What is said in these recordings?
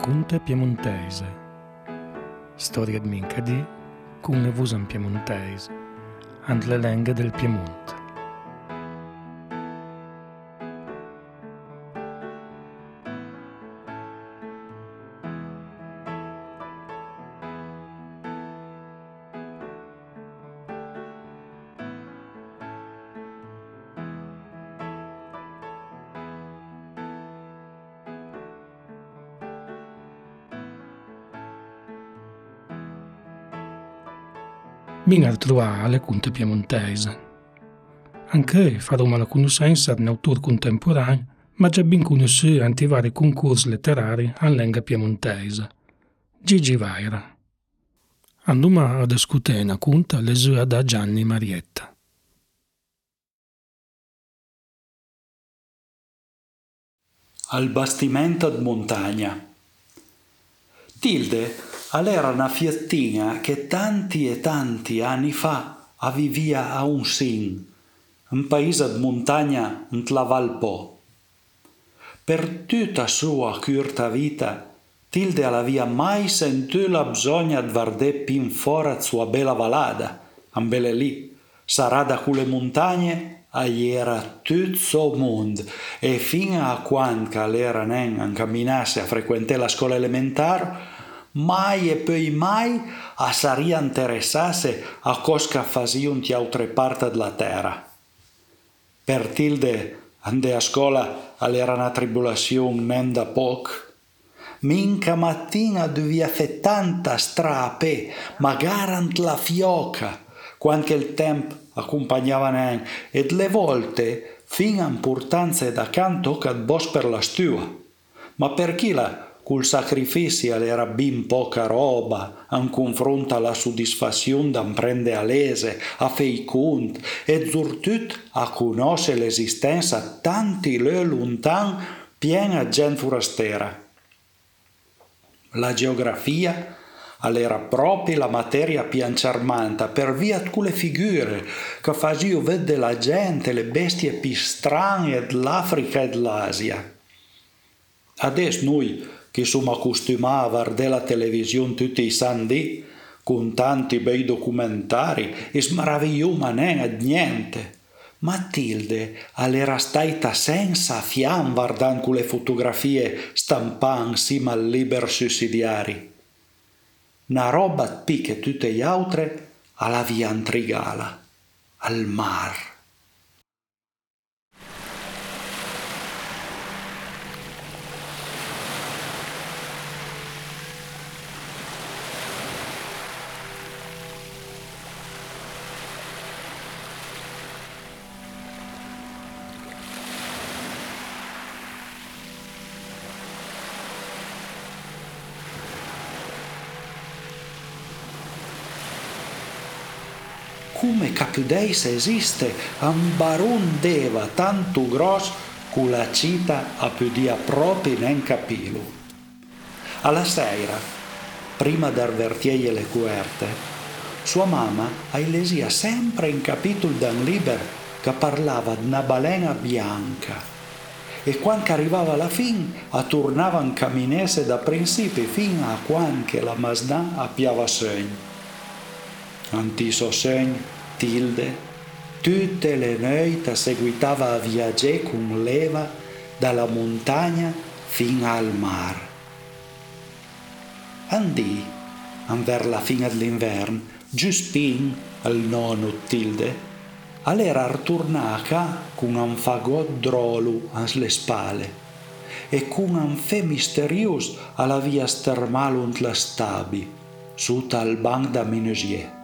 racconta piemontese. Storia di Mincadi, con le vusan piemontese, and le lenghe del Piemonte. Ben altrovà alle cunte piemontese. Anche faremo la conoscenza di un autore contemporaneo, ma già ben conosciuto anche vari concorsi letterari in lingua piemontese. Gigi Vaira. Andiamo a discutere una conta lesura da Gianni Marietta. Al bastimento di montagna. Tilde era una fiattina che tanti e tanti anni fa avvivia a un sin, un paese di montagna in la Valpo. Per tutta sua curta vita, Tilde aveva mai sentito bisogno di guardare pin fuori sua bella valada, ambele lì, sarà da quelle montagne era tutto il mondo e fino a quando l'era a camminasse a frequentare la scuola elementare mai e poi mai a saria interessasse a cosca fasiun di altre parti della terra. Per Tilde andare a scuola era una tribolazione non da poco. Minca mattina doveva fare tanta strape, magari la fioca, quando il tempo accompagnava nen, e le volte fin a importanza da canto che bos per la stua. Ma per chi la col sacrificio era ben poca roba, in confronto alla soddisfazione da prendere a lese, a fare conti e soprattutto a conoscere l'esistenza tanti le lontani piena gente forastera. La geografia era proprio la materia più charmante per via di quelle figure che facevano vedere la gente, le bestie più strane dell'Africa e dell'Asia. Adesso noi che sono accostumati a guardare la televisione tutti i santi con tanti bei documentari e smaravigliamo a niente. Matilde era stata senza fiamma guardando le fotografie stampate insieme al libero sussidiari. Una roba più che tutte le altre alla via intrigala, al mare. Come capideis esiste un baron deva tanto gros che la cita a podia proprio non capilo. Alla sera, prima d'arvertieglie le cuerte, sua mamma lesia sempre in capitolo d'un liber che parlava di una balena bianca e quando arrivava alla fine tornava in camminese da principio fino a quando la Masda appiava segno antiso segno, tilde, tutte le notti seguitava a viaggiare con leva dalla montagna fino al mare. Andì, anver la fine dell'inverno, giuspin al nonno tilde, all'era tornata con un fagot drolu alle spalle e con un fe misterioso alla via stermale und la stabi, sotto al banc da menuisier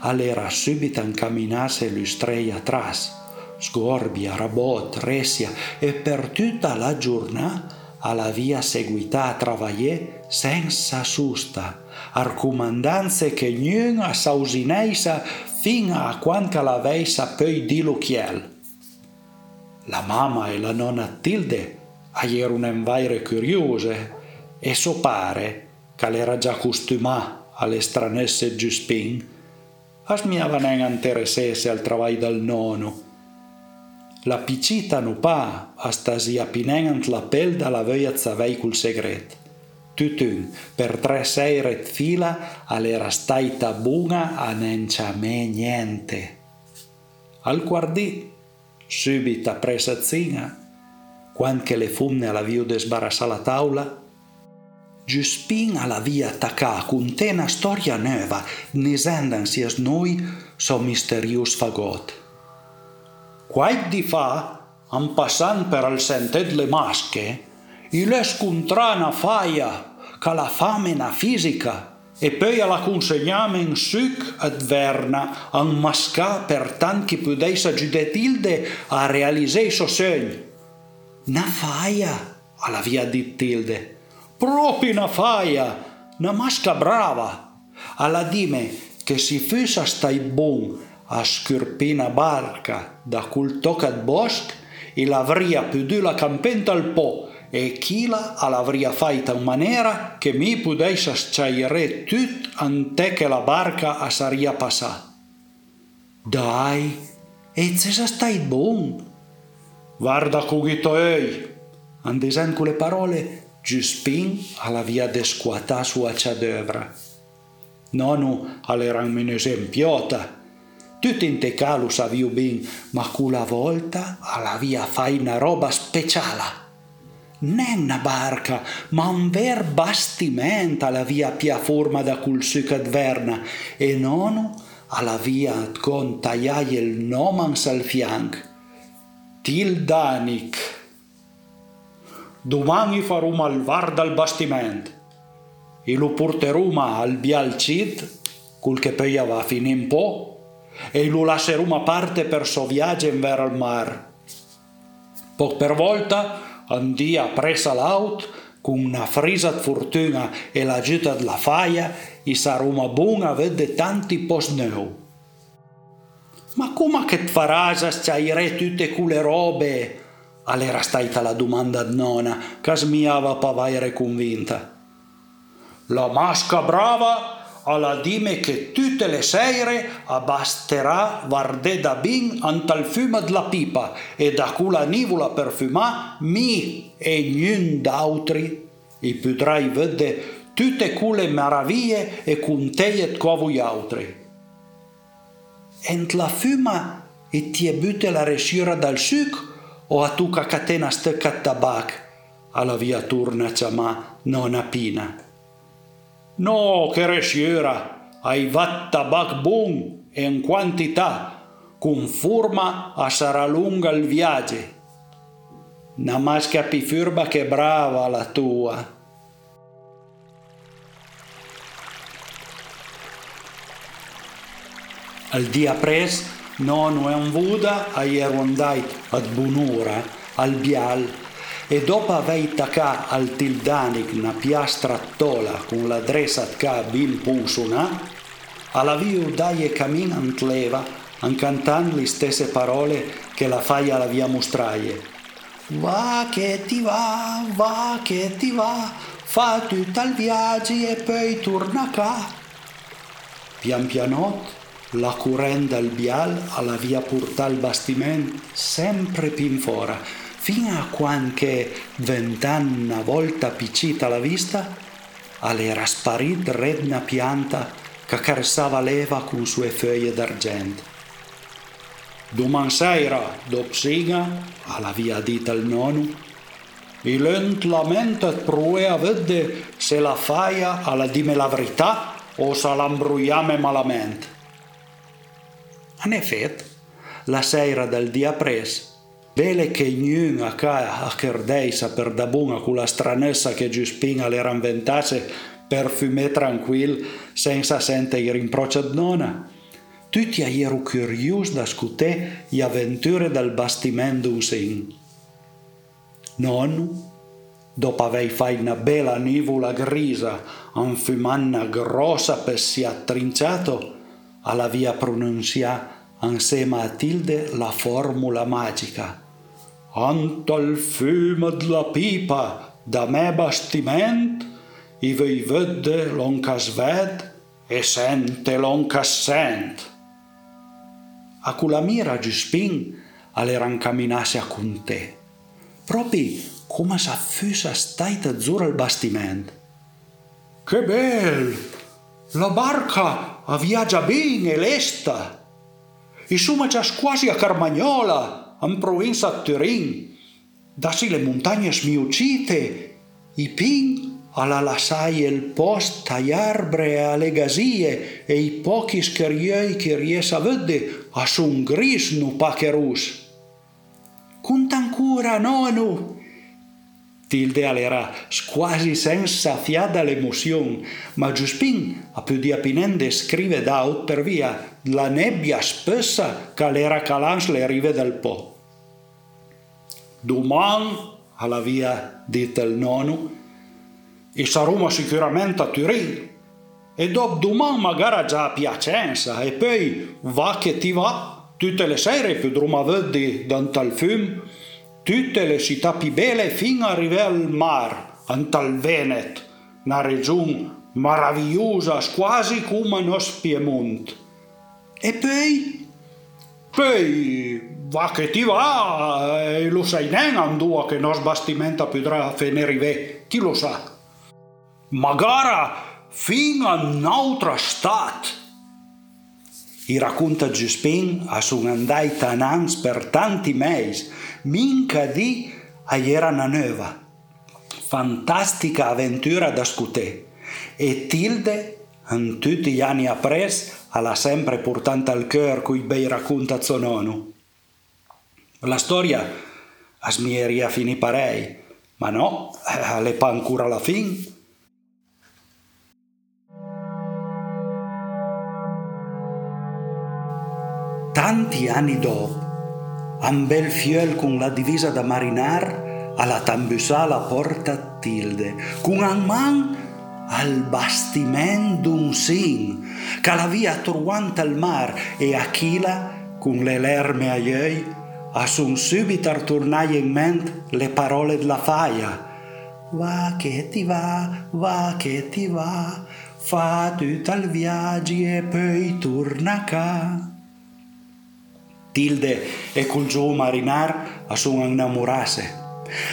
all'era subito incamminasse lustrei atrás, sgorbia, rabot, resia e per tutta la giornata alla via seguita a travagliare senza susta, arcomandanze che niuna sausineisa fino a quando la veisa poi di l'occhiel. La mamma e la nonna Tilde erano invaire curiose e so pare che l'era già costumata alle stranesse giuspin asmiava nen interessesse al travail del nono. La piccita no pa, hasta si apinengant la pel da la veia zavei cul segret. tutun, per tre seire fila all'era staita buona a nencia me niente. Al guardì, subita presa zina, quando le fumne alla viude sbarassa la tavola, Giuspin alla via attacca con te una storia nuova, nesendan sias noi so misterius fagot. Quai di fa, en passant per al sentet le masche, il escontrà una faia, ca la fame na fisica, e poi alla consegnamen suc ad verna en mascar per tant che pudeis giudetilde a realisei so segn. Na faia, alla via dit tilde, proprio una faia, una masca brava. Alla dime che si fusa stai bon a scurpina barca da cul tocat bosc e l'avria più la campenta al po e chila l'avria faita in maniera che mi pudesse sciaire tut ante che la barca a saria passà. Dai, e se stai bon? Guarda cugito ei, andesen con le parole Giuspin alla via desquata sua cadevra. Nonu all'era un esempiota. Tutti in te calu saviu bin, ma quella volta alla via fai una roba speciale. Non una barca, ma un ver bastimento alla via pia forma da cul sucat verna e nonu alla via con tagliai il nomans al fianc. Tildanic. Domani faremo al var dal bastiment e lo porteremo al bial cid, col che poi va a finire un po', e lo lasceremo a parte per suo viaggio in ver al mar. Poc per volta andia presa l'aut con una frisa fortuna e l'aiuta della faia e saremo buon a vedere tanti post nou. Ma come che farai a sciaire tutte quelle robe? All'era stata la domanda nona, che smiava pavaire convinta. La masca brava alla dime che tutte le seire abbasterà vardè da bin antal fumo della pipa e da cula nivola perfumà mi e gnun d'autri e potrai vedere tutte quelle meraviglie e covo gli altri. Ent la fuma e ti butte la resciura dal succo o a tu catena steccat tabac alla via turna ciamà nona pina. No, che resciura, hai vat tabac bun e in quantità, con forma a sarà lunga il viaggio. Na masca pi furba che brava la tua. Al dia pres non è un vuda a andai ad bunura al bial e dopo aver tacca al tildanic una piastra tola con la dressa ca bin pusuna, alla viu dai e camminant leva, cantando le stesse parole che la fai alla via mostraie. Va che ti va, va che ti va, fa tutto il viaggio e poi torna qua. Pian pianot la currenda al bial alla via portal bastiment sempre più fora, fino a quando che vent'anni una volta piccita la vista, all'era sparit redna pianta che caressava l'eva con sue foglie d'argento. Doman sera, dopo siga, alla via dita il nonu, il lent lamenta proe a vedere se la faia alla dime la verità o se l'ambruiame malamente. En effet, la sera del dia pres, vele che gnuna ca a cerdeisa per da bunga con la stranessa che Giuspina le ranventasse per fume tranquill senza sente i rimproccia nona. Tutti ero curios da scutè gli avventure del bastimento un sin. Non, dopo aver fatto una bella nivola grisa, un fumanna grossa per si attrinciato, alla via pronuncia insieme a Tilde la formula magica. Antal fume la pipa da me bastiment, i vei vedde l'oncas ved e sente l'oncas sent. A cula mira giuspin all'eran camminasse a con te, proprio come fosse staita azzurra il bastiment. che bel! La barca viaggia bene e lesta. E siamo già quasi a Carmagnola, in provincia di Turin. Dassi le montagne smiucite, i pin alla lasai il post tagliarbre alle gazie e i pochi scherrioi che riesa a vedere a son gris nu pacherus. Conta ancora, nonu, Tilde era quasi senza fiada l'emozione, ma Giuspin a più di apinende scrive da per via la nebbia spessa che era calans le rive del Po. Domani, alla via dite il nonno, e saremo sicuramente a Turin. E dopo domani magari già a Piacenza, e poi va che ti va, tutte le sere potremo vedere dentro il fiume tutte le città più belle fino ad arrivare al mare, al Veneto, una regione meravigliosa, quasi come il nostro Piemonte. E poi, poi, va che ti va, e lo sai neanche che il nostro bastimento potrà finire, chi lo sa. Magari fino a un'altra stat. I racconta Giuspin a son andai tanans per tanti mesi, minca di a era una nuova. Fantastica avventura da scutè. E Tilde, in tutti gli anni appres, alla sempre portata al cœur cui bei racconta suo nonno. La storia a smieria finì parei, ma no, alle pa ancora la fin. Tanti anni dopo, un bel fiel con la divisa da marinar alla tambusa la porta tilde, con un man al bastimento d'un sin, che la via truanta al mar e Achila, con le lerme agli occhi, a son subito tornai in mente le parole della faia. Va che ti va, va che ti va, fa tutto il viaggio e poi torna a Tilde e col giù marinar a sono innamorase.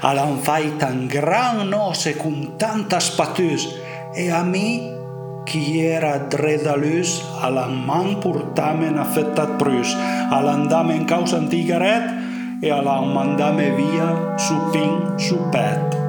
Alan fai tan gran nose con tanta spatus e a me chi era dredalus alan man portamen affettat prus, alan dame in causa antigaret e alan mandame via su pin su pet.